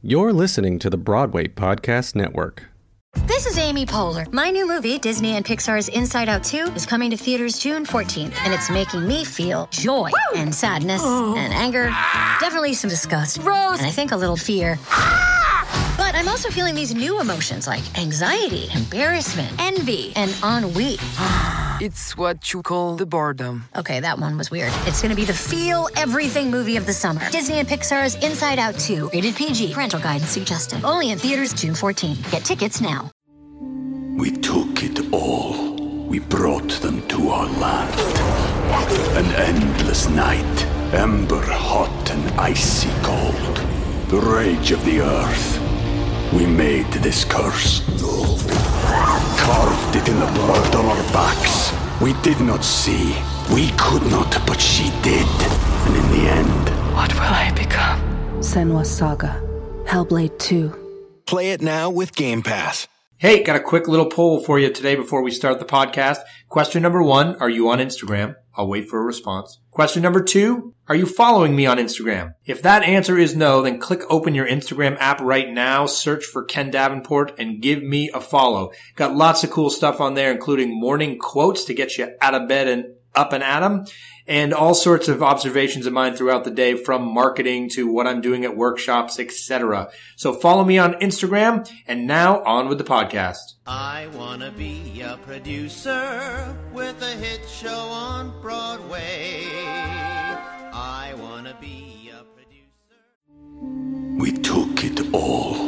You're listening to the Broadway Podcast Network. This is Amy Poehler. My new movie, Disney and Pixar's Inside Out 2, is coming to theaters June 14th, and it's making me feel joy and sadness oh. and anger, ah. definitely some disgust, Rose, and I think a little fear. But I'm also feeling these new emotions like anxiety, embarrassment, envy, and ennui. It's what you call the boredom. Okay, that one was weird. It's gonna be the feel everything movie of the summer. Disney and Pixar's Inside Out 2, rated PG, parental guidance suggested. Only in theaters June 14th. Get tickets now. We took it all. We brought them to our land. An endless night, ember hot and icy cold. The rage of the earth. We made this curse. Carved it in the blood on our backs. We did not see. We could not, but she did. And in the end, What will I become? Senua Saga, Hellblade 2. Play it now with Game Pass. Hey, got a quick little poll for you today before we start the podcast. Question number one, are you on Instagram? I'll wait for a response. Question number two, are you following me on Instagram? If that answer is no, then click open your Instagram app right now, search for Ken Davenport and give me a follow. Got lots of cool stuff on there, including morning quotes to get you out of bed and up and at 'em, and all sorts of observations of mine throughout the day from marketing to what I'm doing at workshops, etc. So follow me on Instagram and now on with the podcast. I wanna be a producer with a hit show on Broadway. I wanna be a producer. we took it all.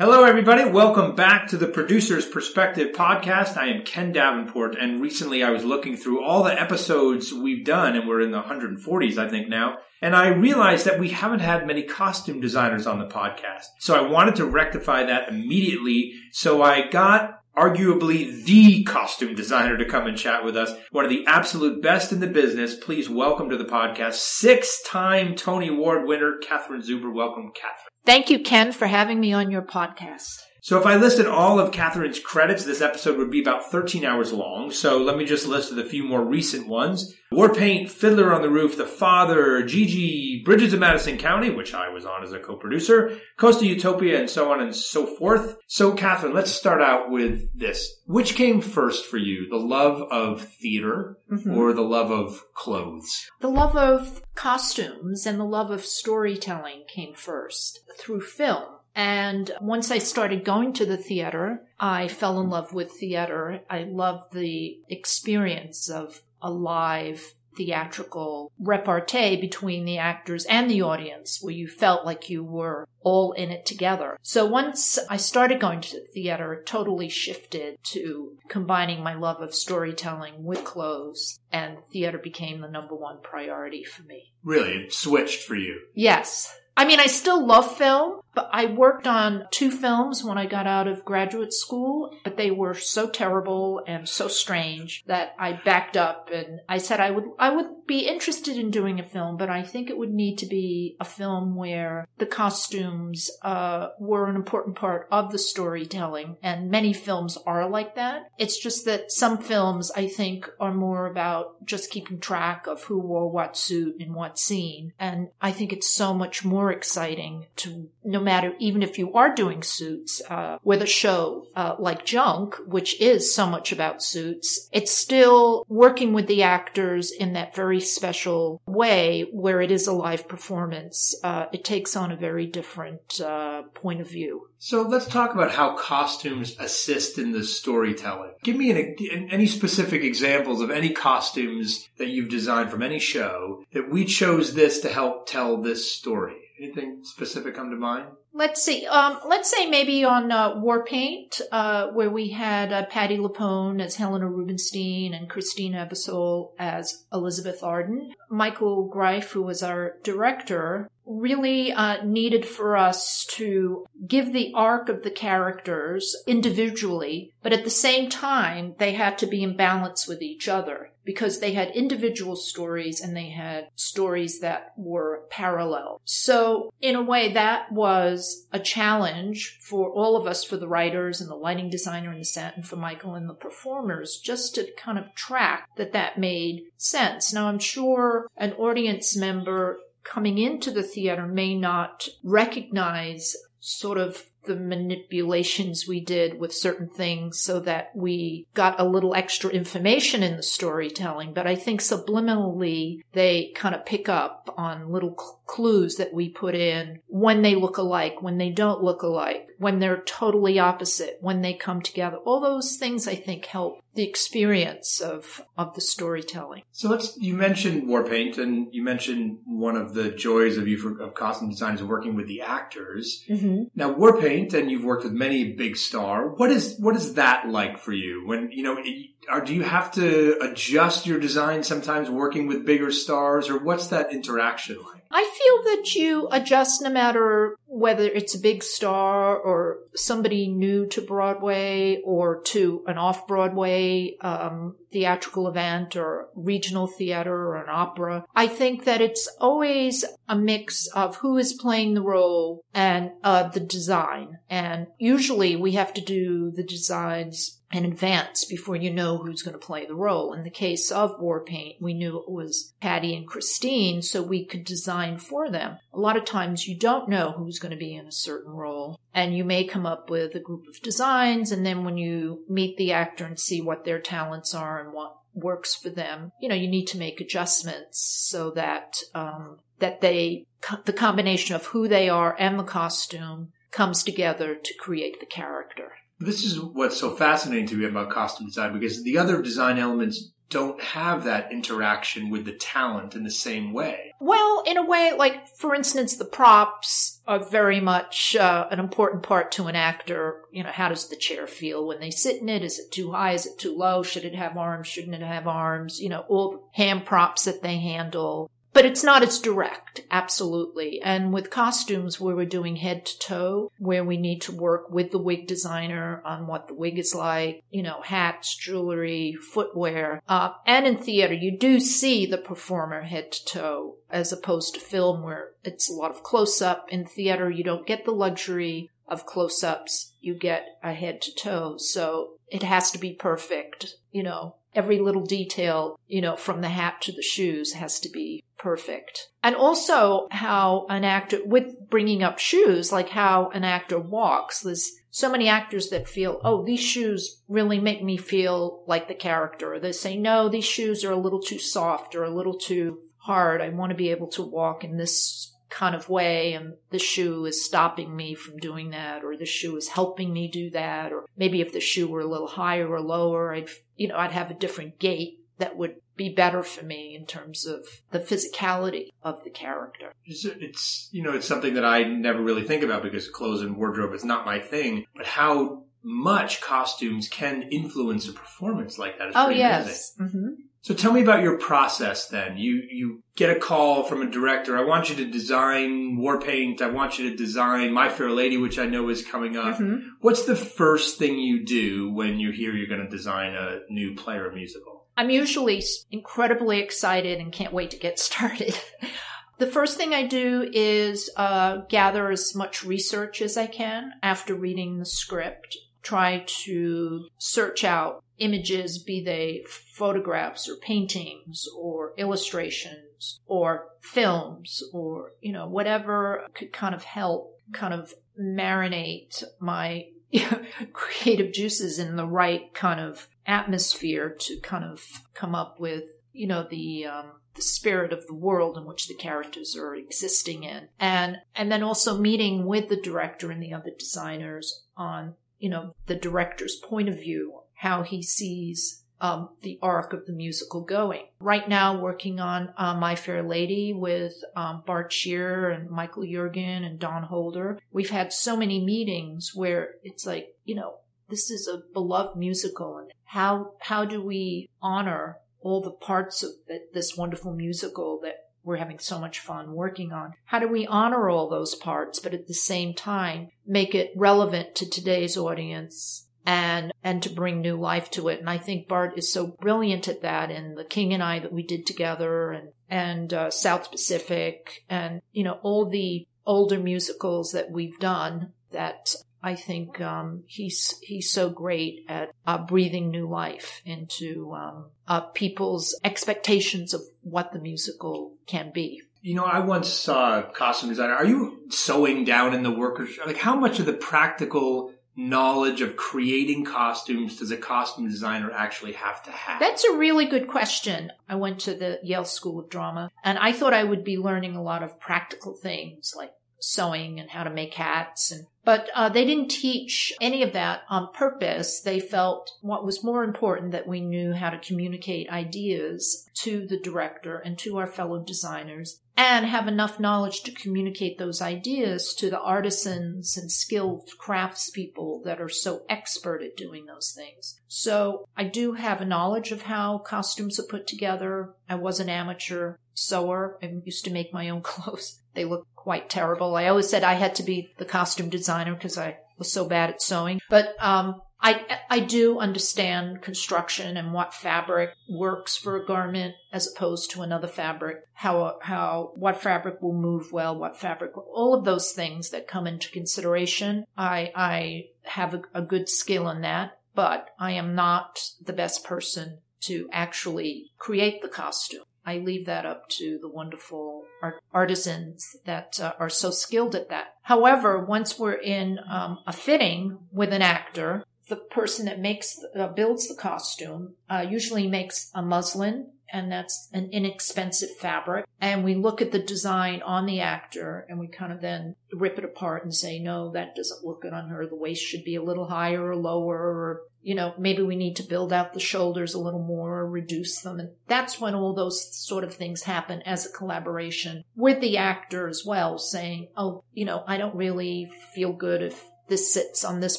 Hello, everybody. Welcome back to the Producer's Perspective podcast. I am Ken Davenport, and recently I was looking through all the episodes we've done, and we're in the 140s, I think, now. And I realized that we haven't had many costume designers on the podcast. So I wanted to rectify that immediately. So I got arguably the costume designer to come and chat with us. One of the absolute best in the business. Please welcome to the podcast, six time Tony Award winner, Catherine Zuber. Welcome, Catherine. Thank you, Ken, for having me on your podcast. So if I listed all of Catherine's credits, this episode would be about 13 hours long. So let me just list a few more recent ones. Warpaint, Fiddler on the Roof, The Father, Gigi, Bridges of Madison County, which I was on as a co-producer, Coast of Utopia, and so on and so forth. So Catherine, let's start out with this. Which came first for you? The love of theater Mm-hmm. or the love of clothes? The love of costumes and the love of storytelling came first through film. And once I started going to the theater, I fell in love with theater. I loved the experience of a live theatrical repartee between the actors and the audience where you felt like you were all in it together. So once I started going to the theater, it totally shifted to combining my love of storytelling with clothes and theater became the number one priority for me. Really, it switched for you. Yes. I mean, I still love film, but I worked on two films when I got out of graduate school, but they were so terrible and so strange that I backed up and I said I would, I would be interested in doing a film, but I think it would need to be a film where the costumes, uh, were an important part of the storytelling. And many films are like that. It's just that some films I think are more about just keeping track of who wore what suit in what scene. And I think it's so much more exciting to, no no matter, even if you are doing suits, uh, with a show, uh, like Junk, which is so much about suits, it's still working with the actors in that very special way where it is a live performance. Uh, it takes on a very different, uh, point of view. So let's talk about how costumes assist in the storytelling. Give me an, any specific examples of any costumes that you've designed from any show that we chose this to help tell this story. Anything specific come to mind? Let's see. Um, let's say maybe on uh, Warpaint, uh, where we had uh, Patti LuPone as Helena Rubinstein and Christine Ebersole as Elizabeth Arden. Michael Greif, who was our director, really uh, needed for us to give the arc of the characters individually, but at the same time, they had to be in balance with each other because they had individual stories and they had stories that were parallel. So in a way, that was a challenge for all of us, for the writers and the lighting designer and the set and for Michael and the performers, just to kind of track that that made sense. Now I'm sure an audience member coming into the theater may not recognize sort of the manipulations we did with certain things so that we got a little extra information in the storytelling. But I think subliminally they kind of pick up on little clues that we put in when they look alike, when they don't look alike, when they're totally opposite, when they come together. All those things I think help the experience of of the storytelling. So let's you mentioned Warpaint and you mentioned one of the joys of you for, of costume design is working with the actors. Mm-hmm. Now Warpaint and you've worked with many big star. What is what is that like for you when you know are, do you have to adjust your design sometimes working with bigger stars or what's that interaction like? I feel that you adjust no matter whether it's a big star or somebody new to Broadway or to an off Broadway um, theatrical event or regional theater or an opera. I think that it's always a mix of who is playing the role and uh, the design. And usually we have to do the designs in advance before you know who's going to play the role. In the case of Warpaint, we knew it was Patti and Christine, so we could design for them. A lot of times you don't know who's going to be in a certain role, and you may come up with a group of designs, and then when you meet the actor and see what their talents are and what works for them, you know, you need to make adjustments so that, um, that they, the combination of who they are and the costume comes together to create the character. This is what's so fascinating to me about costume design because the other design elements don't have that interaction with the talent in the same way. Well, in a way, like, for instance, the props are very much uh, an important part to an actor. You know, how does the chair feel when they sit in it? Is it too high? Is it too low? Should it have arms? Shouldn't it have arms? You know, all hand props that they handle. But it's not as direct, absolutely. And with costumes where we're doing head to toe, where we need to work with the wig designer on what the wig is like, you know, hats, jewelry, footwear. Uh, and in theater, you do see the performer head to toe as opposed to film where it's a lot of close up. In theater, you don't get the luxury of close ups. You get a head to toe. So it has to be perfect, you know, every little detail, you know, from the hat to the shoes has to be perfect. And also how an actor, with bringing up shoes, like how an actor walks. There's so many actors that feel, oh, these shoes really make me feel like the character. They say, no, these shoes are a little too soft or a little too hard. I want to be able to walk in this kind of way and the shoe is stopping me from doing that or the shoe is helping me do that or maybe if the shoe were a little higher or lower I'd you know I'd have a different gait that would be better for me in terms of the physicality of the character. It's, you know, it's something that I never really think about because clothes and wardrobe is not my thing, but how much costumes can influence a performance like that is oh, yes. Mm-hmm. So tell me about your process then. You you get a call from a director. I want you to design war paint. I want you to design My Fair Lady, which I know is coming up. Mm-hmm. What's the first thing you do when you hear you're going to design a new play or musical? I'm usually incredibly excited and can't wait to get started. the first thing I do is uh, gather as much research as I can after reading the script. Try to search out images, be they photographs or paintings or illustrations or films or, you know, whatever could kind of help kind of marinate my creative juices in the right kind of atmosphere to kind of come up with, you know, the um, the spirit of the world in which the characters are existing in, and and then also meeting with the director and the other designers on, you know, the director's point of view, how he sees um, the arc of the musical going. Right now, working on uh, My Fair Lady with um, Bart Sher and Michael Yeargan and Don Holder. We've had so many meetings where it's like, you know, this is a beloved musical, and how how do we honor all the parts of this wonderful musical that we're having so much fun working on. How do we honor all those parts, but at the same time make it relevant to today's audience and and to bring new life to it. And I think Bart is so brilliant at that. And the King and I that we did together, and and uh, South Pacific, and you know all the older musicals that we've done. That I think um, he's he's so great at uh, breathing new life into um, uh, people's expectations of what the musical can be. You know, I once saw a costume designer. Are you sewing down in the workers? Like, how much of the practical knowledge of creating costumes does a costume designer actually have to have? That's a really good question. I went to the Yale School of Drama and I thought I would be learning a lot of practical things like sewing and how to make hats and but uh, they didn't teach any of that on purpose. They felt what was more important that we knew how to communicate ideas to the director and to our fellow designers and have enough knowledge to communicate those ideas to the artisans and skilled craftspeople that are so expert at doing those things. So I do have a knowledge of how costumes are put together. I was an amateur sewer. I used to make my own clothes. They look quite terrible. I always said I had to be the costume designer because I was so bad at sewing. But um, I I do understand construction and what fabric works for a garment as opposed to another fabric. How how what fabric will move well, what fabric, all of those things that come into consideration. I I have a, a good skill in that, but I am not the best person to actually create the costume. I leave that up to the wonderful art- artisans that uh, are so skilled at that. However, once we're in um, a fitting with an actor, the person that makes uh, builds the costume uh, usually makes a muslin and that's an inexpensive fabric. And we look at the design on the actor and we kind of then rip it apart and say, no, that doesn't look good on her. The waist should be a little higher or lower, or, you know, maybe we need to build out the shoulders a little more or reduce them. And that's when all those sort of things happen as a collaboration with the actor as well, saying, oh, you know, I don't really feel good if this sits on this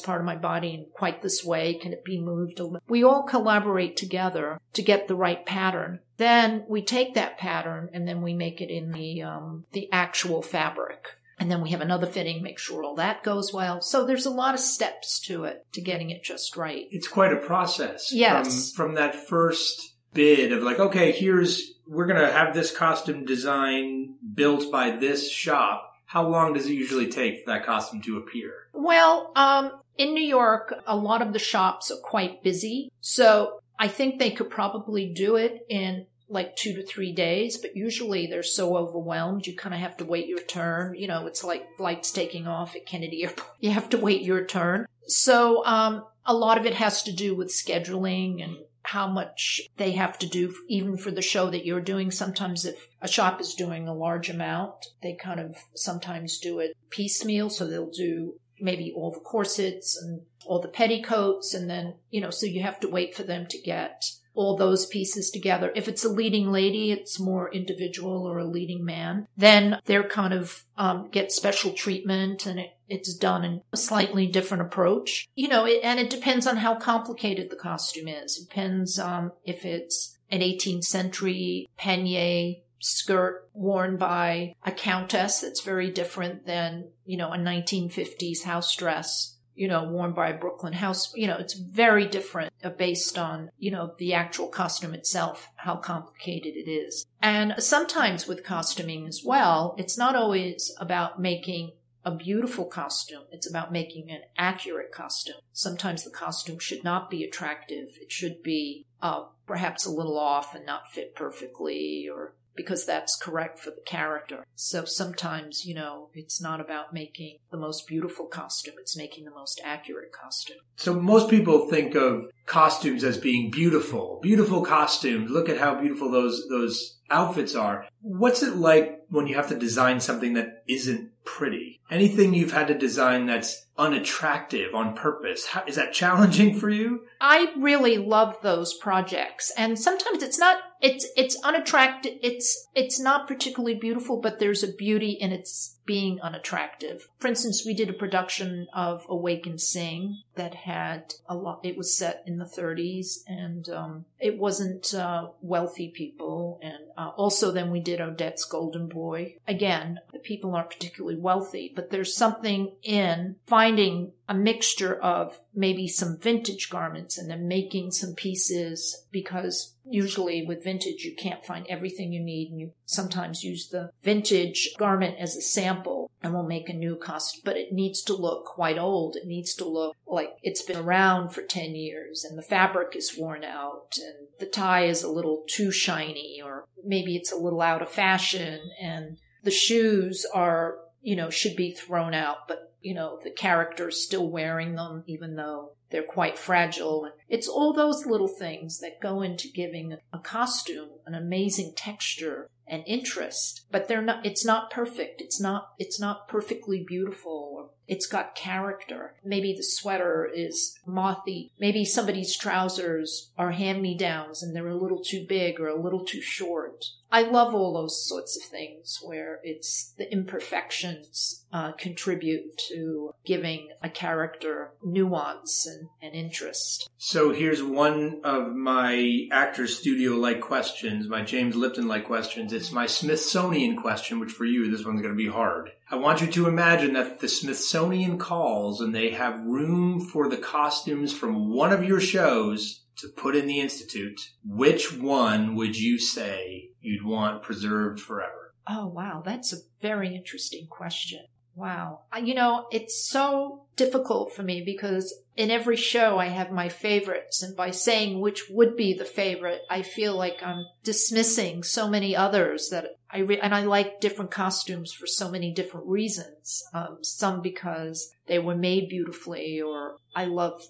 part of my body in quite this way. Can it be moved? We all collaborate together to get the right pattern. Then we take that pattern and then we make it in the um, the actual fabric. And then we have another fitting, make sure all that goes well. So there's a lot of steps to it to getting it just right. It's quite a process. Yes. From, from that first bid of like, okay, here's, we're going to have this costume design built by this shop how long does it usually take for that costume to appear? Well, um, in New York, a lot of the shops are quite busy. So I think they could probably do it in like two to three days, but usually they're so overwhelmed, you kind of have to wait your turn. You know, it's like flights taking off at Kennedy Airport. You have to wait your turn. So, um, a lot of it has to do with scheduling and how much they have to do even for the show that you're doing. Sometimes if a shop is doing a large amount, they kind of sometimes do it piecemeal. So they'll do maybe all the corsets and all the petticoats. And then, you know, so you have to wait for them to get all those pieces together. If it's a leading lady, it's more individual or a leading man. Then they're kind of um, get special treatment and it, it's done in a slightly different approach. You know, it, and it depends on how complicated the costume is. It depends um, if it's an 18th century panier skirt worn by a countess that's very different than, you know, a 1950s house dress you know, worn by a Brooklyn house. You know, it's very different uh, based on, you know, the actual costume itself, how complicated it is. And sometimes with costuming as well, it's not always about making a beautiful costume. It's about making an accurate costume. Sometimes the costume should not be attractive. It should be uh, perhaps a little off and not fit perfectly or because that's correct for the character. So sometimes, you know, it's not about making the most beautiful costume, it's making the most accurate costume. So most people think of costumes as being beautiful, beautiful costumes. Look at how beautiful those those outfits are. What's it like when you have to design something that isn't pretty? Anything you've had to design that's unattractive on purpose? How, is that challenging for you? I really love those projects. And sometimes it's not it's it's unattractive it's it's not particularly beautiful, but there's a beauty in its being unattractive. For instance, we did a production of Awake and Sing that had a lot. It was set in the 30s, and um, it wasn't uh, wealthy people. And uh, also, then we did Odets' Golden Boy. Again, the people aren't particularly wealthy, but there's something in finding a mixture of maybe some vintage garments and then making some pieces because usually with vintage you can't find everything you need and you sometimes use the vintage garment as a sample and we'll make a new costume but it needs to look quite old. It needs to look like it's been around for 10 years and the fabric is worn out and the tie is a little too shiny or maybe it's a little out of fashion and the shoes are you know should be thrown out but you know, the character's still wearing them, even though they're quite fragile. It's all those little things that go into giving a costume an amazing texture and interest. But they're not, it's not perfect. It's not, it's not perfectly beautiful. It's got character. Maybe the sweater is mothy. Maybe somebody's trousers are hand me downs and they're a little too big or a little too short. I love all those sorts of things where it's the imperfections uh, contribute to giving a character nuance and, and interest. So here's one of my actor studio like questions, my James Lipton like questions. It's my Smithsonian question, which for you, this one's going to be hard. I want you to imagine that the Smithsonian calls and they have room for the costumes from one of your shows to put in the Institute. Which one would you say you'd want preserved forever? Oh, wow. That's a very interesting question. Wow. You know, it's so difficult for me because in every show I have my favorites. And by saying which would be the favorite, I feel like I'm dismissing so many others that I re- and I like different costumes for so many different reasons. Um, some because they were made beautifully or I love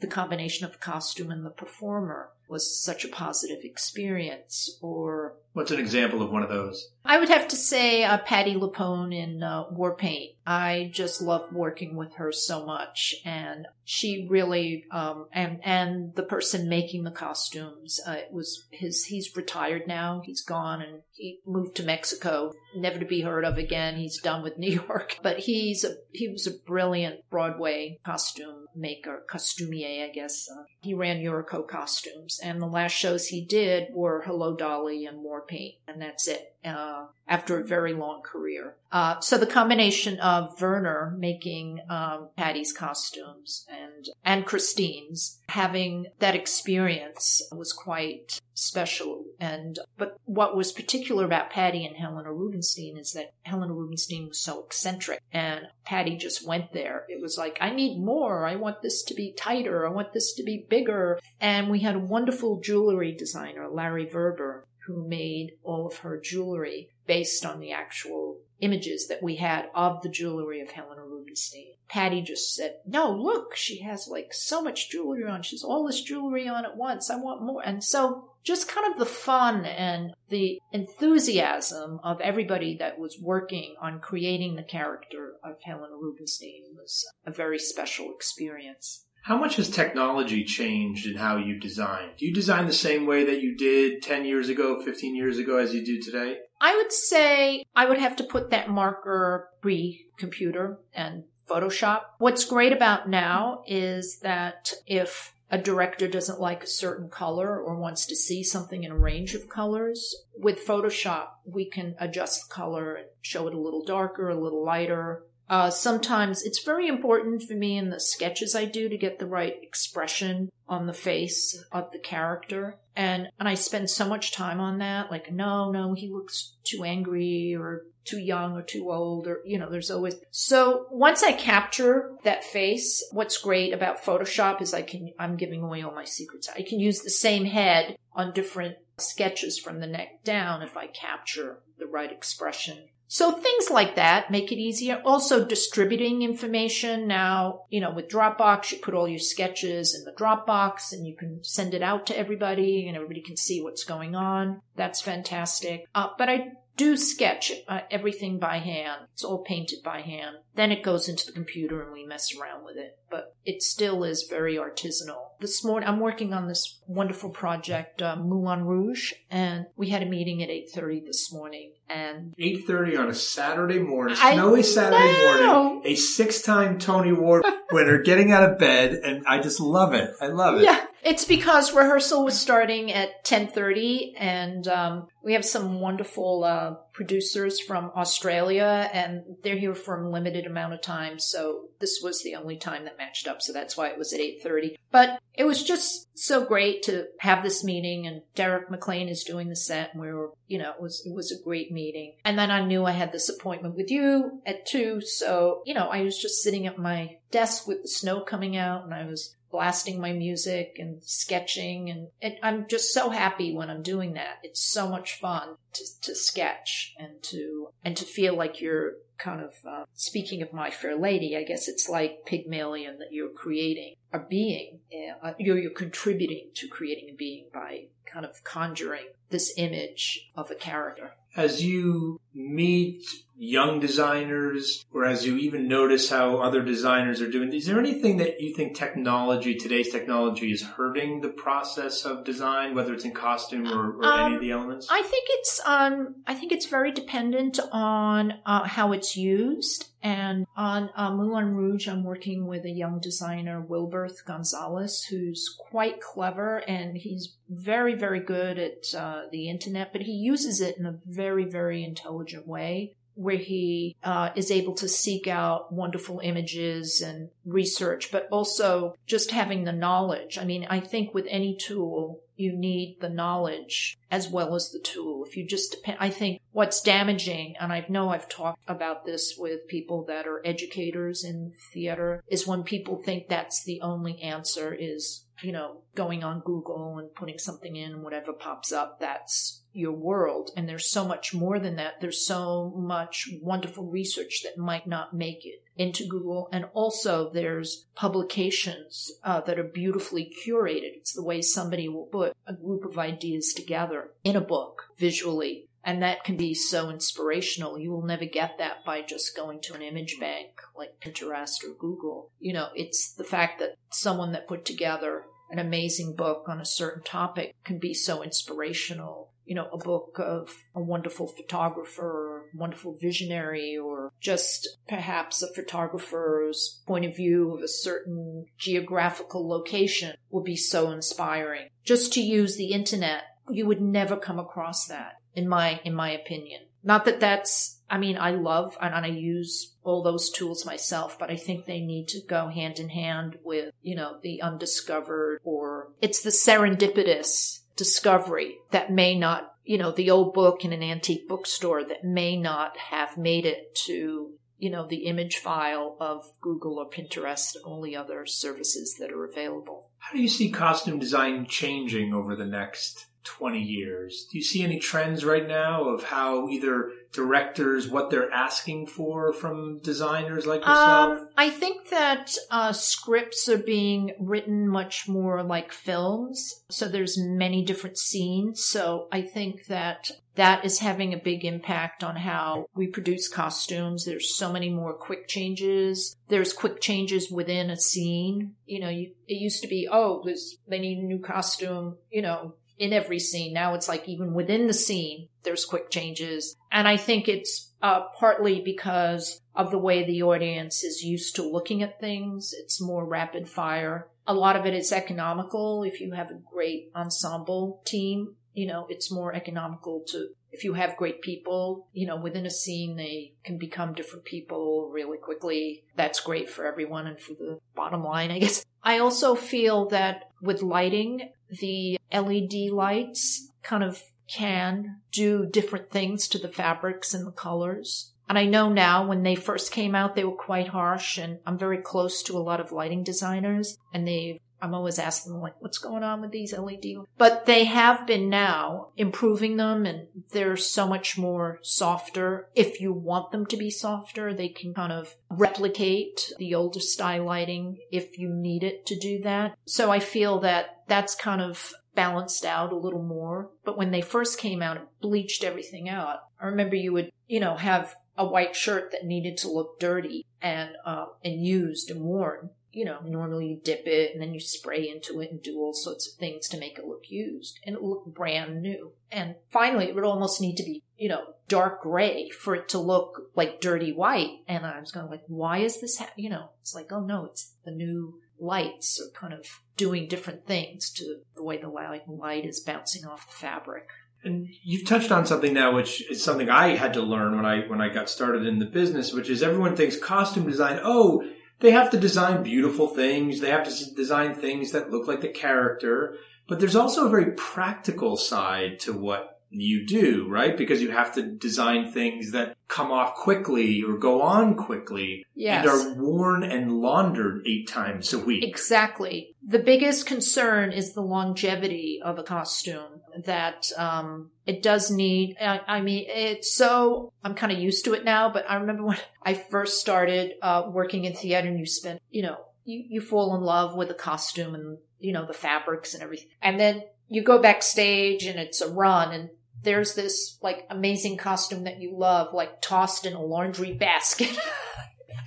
the combination of costume and the performer was such a positive experience or what's an example of one of those? I would have to say uh, patti LuPone in uh, war paint i just love working with her so much and she really um, and and the person making the costumes uh, it was his he's retired now he's gone and he moved to mexico never to be heard of again he's done with new york. But he's a he was a brilliant broadway costume maker costumier i guess uh, he ran Euroco costumes and the last shows he did were hello dolly and war paint and that's it uh, after a very long career. Uh, so the combination of Werner making um, Patti's costumes and and Christine's having that experience was quite special. And but what was particular about Patti and Helena Rubinstein is that Helena Rubinstein was so eccentric, and Patti just went there. It was like I need more. I want this to be tighter. I want this to be bigger. And we had a wonderful jewelry designer, Larry Vrba, who made all of her jewelry based on the actual images that we had of the jewelry of Helena Rubinstein. Patti just said, No, look, she has like so much jewelry on. She's all this jewelry on at once. I want more. And so just kind of the fun and the enthusiasm of everybody that was working on creating the character of Helena Rubinstein was a very special experience. How much has technology changed in how you design? Do you design the same way that you did 10 years ago, 15 years ago as you do today? I would say I would have to put that marker pre computer and Photoshop. What's great about now is that if a director doesn't like a certain color or wants to see something in a range of colors, with Photoshop, we can adjust the color and show it a little darker, a little lighter, Uh, sometimes it's very important for me in the sketches I do to get the right expression on the face of the character. And, and I spend so much time on that. Like, no, no, he looks too angry or too young or too old or, you know, there's always. So once I capture that face, what's great about Photoshop is I can, I'm giving away all my secrets. I can use the same head on different sketches from the neck down if I capture the right expression so things like that make it easier. Also distributing information. Now, you know, with Dropbox, you put all your sketches in the Dropbox and you can send it out to everybody and everybody can see what's going on. That's fantastic. Uh, but I do sketch uh, everything by hand. It's all painted by hand. Then it goes into the computer and we mess around with it. But it still is very artisanal. This morning, I'm working on this wonderful project, uh, Moulin Rouge, and we had a meeting at 8.30 this morning. And 8.30 on a Saturday morning, I snowy Saturday know. morning, a six-time Tony Award winner getting out of bed, and I just love it. I love it. Yeah, it's because rehearsal was starting at 10:30 and um, we have some wonderful uh, producers from Australia and they're here for a limited amount of time so this was the only time that matched up so that's why it was at 8:30 but it was just so great to have this meeting and Derek McLane is doing the set and we were you know it was it was a great meeting. And then I knew I had this appointment with you at 2 so you know I was just sitting at my desk with the snow coming out and I was blasting my music and sketching and i'm just so happy when i'm doing that. It's so much fun to, to sketch and to and to feel like you're kind of uh, speaking of my fair lady i guess it's like pygmalion that you're creating a being uh, you're, you're contributing to creating a being by kind of conjuring this image of a character. As you meet young designers, or as you even notice how other designers are doing, is there anything that you think technology, today's technology, is hurting the process of design, whether it's in costume or, or any of the elements? I think it's um I think it's very dependent on uh, how it's used. And on uh, Moulin Rouge, I'm working with a young designer, Wilberth Gonzalez, who's quite clever and he's very, very good at uh, the internet, but he uses it in a very, very intelligent way where he uh, is able to seek out wonderful images and research, but also just having the knowledge. I mean, I think with any tool, you need the knowledge as well as the tool. If you just depend, I think what's damaging, and I know I've talked about this with people that are educators in theater, is when people think that's the only answer is, you know, going on Google and putting something in whatever pops up, that's your world. And there's so much more than that. There's so much wonderful research that might not make it into Google. And also there's publications uh, that are beautifully curated. It's the way somebody will put a group of ideas together in a book visually. And that can be so inspirational. You will never get that by just going to an image bank like Pinterest or Google. You know, it's the fact that someone that put together an amazing book on a certain topic can be so inspirational you know, a book of a wonderful photographer wonderful visionary or just perhaps a photographer's point of view of a certain geographical location will be so inspiring. Just to use the internet, you would never come across that in my, in my opinion. Not that that's, I mean, I love and I use all those tools myself, but I think they need to go hand in hand with, you know, the undiscovered or it's the serendipitous discovery that may not, you know, the old book in an antique bookstore that may not have made it to, you know, the image file of Google or Pinterest and all the other services that are available. How do you see costume design changing over the next 20 years? Do you see any trends right now of how either directors, what they're asking for from designers like yourself? Um, I think that uh, scripts are being written much more like films. So there's many different scenes. So I think that that is having a big impact on how we produce costumes. There's so many more quick changes. There's quick changes within a scene. You know, you, it used to be, oh, they need a new costume, you know, in every scene. Now it's like even within the scene, there's quick changes. And I think it's uh, partly because of the way the audience is used to looking at things. It's more rapid fire. A lot of it is economical. If you have a great ensemble team, you know, it's more economical to if you have great people, you know, within a scene, they can become different people really quickly. That's great for everyone and for the bottom line, I guess. I also feel that with lighting, the LED lights kind of can do different things to the fabrics and the colors. And I know now when they first came out, they were quite harsh and I'm very close to a lot of lighting designers and they I'm always asking them like, what's going on with these LED? But they have been now improving them and they're so much more softer. If you want them to be softer, they can kind of replicate the older style lighting if you need it to do that. So I feel that that's kind of balanced out a little more. But when they first came out, it bleached everything out. I remember you would, you know, have a white shirt that needed to look dirty and uh, and used and worn. You know, normally you dip it and then you spray into it and do all sorts of things to make it look used and it look brand new. And finally, it would almost need to be, you know, dark gray for it to look like dirty white. And I was going like, why is this? Ha-? You know, it's like, oh no, it's the new lights are kind of doing different things to the way the light, light is bouncing off the fabric. And you've touched on something now, which is something I had to learn when I when I got started in the business, which is everyone thinks costume design. Oh, they have to design beautiful things. They have to design things that look like the character. But there's also a very practical side to what you do, right? Because you have to design things that come off quickly or go on quickly Yes. and are worn and laundered eight times a week. Exactly. The biggest concern is the longevity of a costume. That um, it does need. I, I mean, it's so. I'm kind of used to it now, but I remember when I first started uh, working in theater, and you spend, you know, you you fall in love with the costume and you know the fabrics and everything, and then you go backstage and it's a run and there's this like amazing costume that you love like tossed in a laundry basket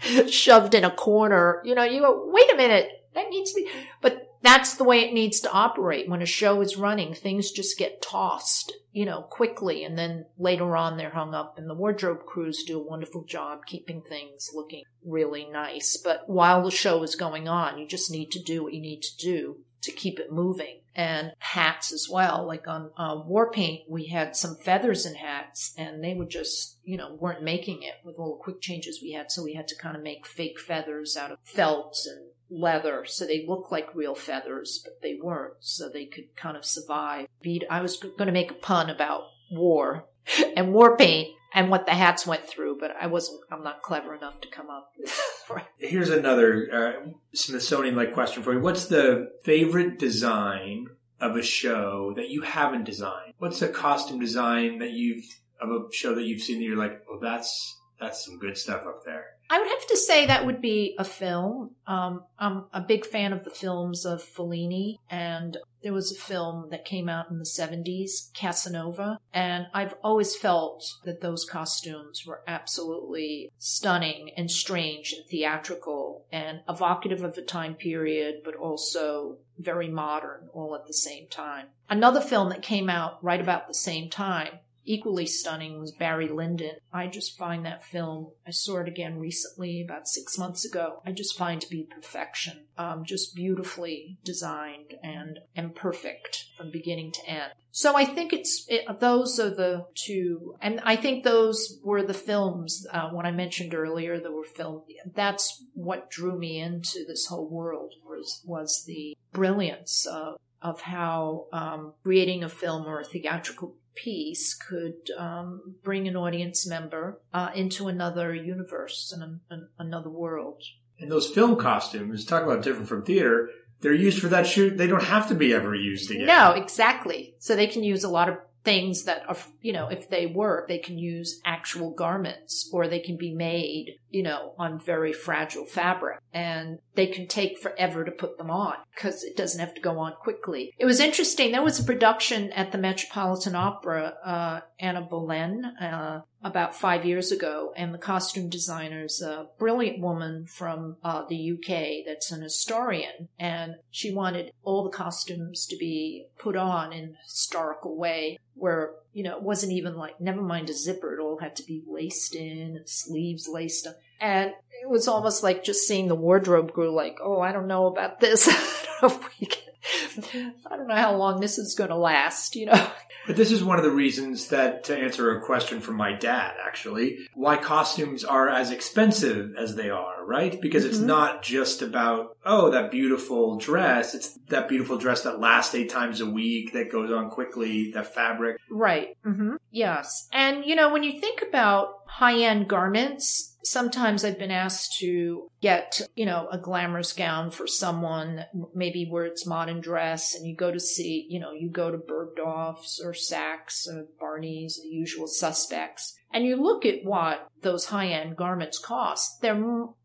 shoved in a corner you know you go wait a minute that needs to be but that's the way it needs to operate when a show is running things just get tossed you know quickly and then later on they're hung up and the wardrobe crews do a wonderful job keeping things looking really nice but while the show is going on you just need to do what you need to do to keep it moving and hats as well. Like on uh, war paint, we had some feathers in hats and they were just, you know, weren't making it with all the quick changes we had. So we had to kind of make fake feathers out of felt and leather. So they look like real feathers, but they weren't. So they could kind of survive. I was going to make a pun about war and war paint and what the hats went through, but I wasn't, I'm not clever enough to come up. Here's another uh, Smithsonian like question for you. What's the favorite design of a show that you haven't designed? What's a costume design that you've of a show that you've seen that you're like, oh, that's that's some good stuff up there. I would have to say that would be a film. Um, I'm a big fan of the films of Fellini, and there was a film that came out in the 70s, Casanova, and I've always felt that those costumes were absolutely stunning and strange and theatrical and evocative of a time period, but also very modern all at the same time. Another film that came out right about the same time equally stunning was Barry Lyndon. I just find that film, I saw it again recently, about six months ago. I just find to be perfection. Um, just beautifully designed and, and perfect from beginning to end. So I think it's, it, those are the two, and I think those were the films, uh, when I mentioned earlier, that were filmed. That's what drew me into this whole world was, was the brilliance of, of how um, creating a film or a theatrical piece could um, bring an audience member uh, into another universe and an, another world. And those film costumes, talk about different from theater, they're used for that shoot. They don't have to be ever used again. No, exactly. So they can use a lot of things that are, you know, if they work, they can use actual garments or they can be made, you know, on very fragile fabric and they can take forever to put them on because it doesn't have to go on quickly. It was interesting. There was a production at the Metropolitan Opera, uh, Anna Bolena, uh, about five years ago, and the costume designer's a brilliant woman from uh, the UK that's an historian, and she wanted all the costumes to be put on in a historical way where you know it wasn't even like never mind a zipper it all had to be laced in sleeves laced up. And it was almost like just seeing the wardrobe crew like oh i don't know about this. If we can I don't know how long this is going to last, you know. But this is one of the reasons that, to answer a question from my dad, actually, why costumes are as expensive as they are, right? Because it's Mhm. not just about, oh, that beautiful dress. It's that beautiful dress that lasts eight times a week, that goes on quickly, that fabric. Right. Mm-hmm. Yes. And, you know, when you think about high end garments, sometimes I've been asked to get, you know, a glamorous gown for someone, maybe where it's modern dress, and you go to see, you know, you go to Bergdorf's or Saks or Barney's, the usual suspects. And you look at what those high end garments cost. They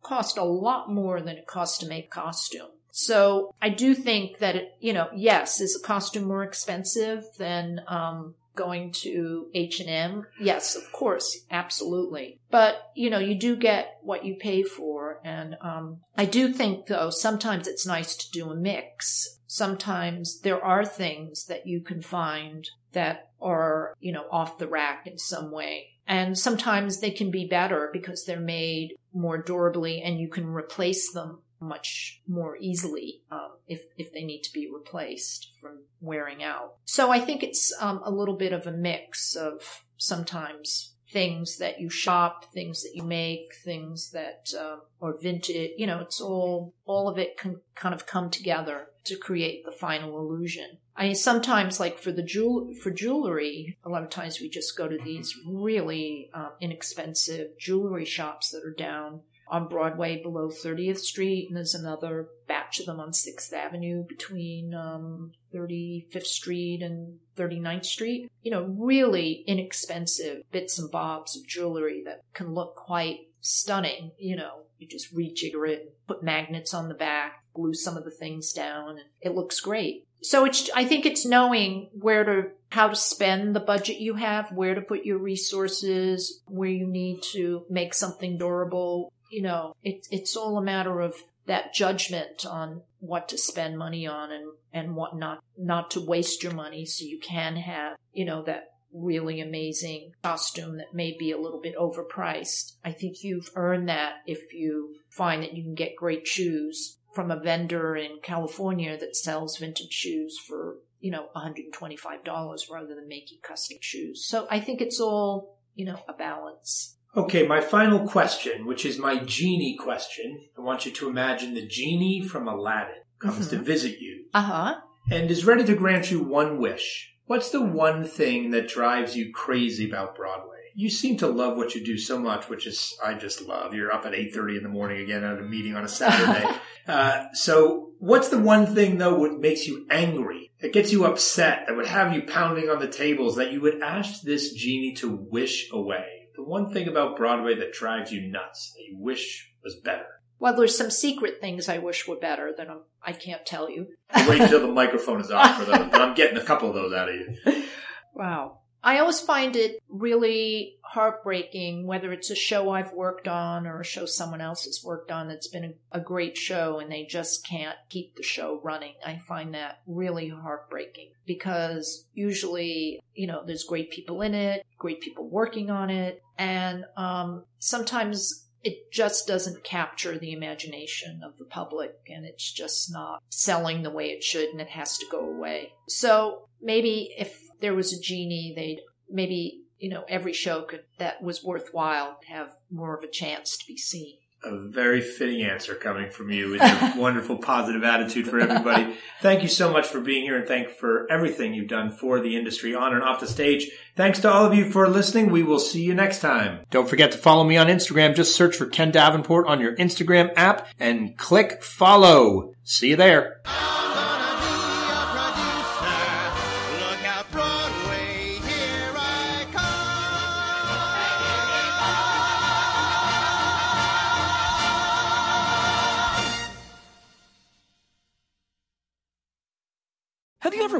cost a lot more than it costs to make costume. So I do think that, it, you know, yes, is a costume more expensive than, um, going to H&M? Yes, of course, absolutely. But, you know, you do get what you pay for. And, um, I do think though, sometimes it's nice to do a mix. Sometimes there are things that you can find that are, you know, off the rack in some way. And sometimes they can be better because they're made more durably and you can replace them much more easily um, if if they need to be replaced from wearing out. So I think it's um, a little bit of a mix of sometimes things that you shop, things that you make, things that uh, are vintage. You know, it's all all of it can kind of come together to create the final illusion. I mean, sometimes like for the jewel for jewelry, a lot of times we just go to these really um, inexpensive jewelry shops that are down on Broadway below 30th Street, and there's another batch of them on 6th Avenue between um, 35th Street and 39th Street. You know, really inexpensive bits and bobs of jewelry that can look quite stunning. You know, you just rejigger it, put magnets on the back, glue some of the things down, and it looks great. So it's, I think it's knowing where to, how to spend the budget you have, where to put your resources, where you need to make something durable, you know, it, it's all a matter of that judgment on what to spend money on and, and what not, not to waste your money so you can have, you know, that really amazing costume that may be a little bit overpriced. I think you've earned that if you find that you can get great shoes from a vendor in California that sells vintage shoes for, you know, $125 rather than making custom shoes. So I think it's all, you know, a balance. Okay, my final question, which is my genie question. I want you to imagine the genie from Aladdin comes to visit you Uh huh. and is ready to grant you one wish. What's the one thing that drives you crazy about Broadway? You seem to love what you do so much, which is I just love. You're up at eight thirty in the morning again at a meeting on a Saturday. uh, so, what's the one thing though what makes you angry, that gets you upset, that would have you pounding on the tables, that you would ask this genie to wish away? The one thing about Broadway that drives you nuts, that you wish was better. Well, there's some secret things I wish were better that I'm, um, I can't tell you. Wait until the microphone is off for those, but I'm getting a couple of those out of you. Wow. I always find it really heartbreaking, whether it's a show I've worked on or a show someone else has worked on that's been a great show and they just can't keep the show running. I find that really heartbreaking because usually, you know, there's great people in it, great people working on it, and um, sometimes it just doesn't capture the imagination of the public and it's just not selling the way it should and it has to go away. So maybe if there was a genie, they'd maybe, you know, every show could that was worthwhile have more of a chance to be seen. A very fitting answer coming from you with your wonderful positive attitude for everybody. Thank you so much for being here and thank for everything you've done for the industry on and off the stage. Thanks to all of you for listening. We will see you next time. Don't forget to follow me on Instagram. Just search for Ken Davenport on your Instagram app and click follow. See you there.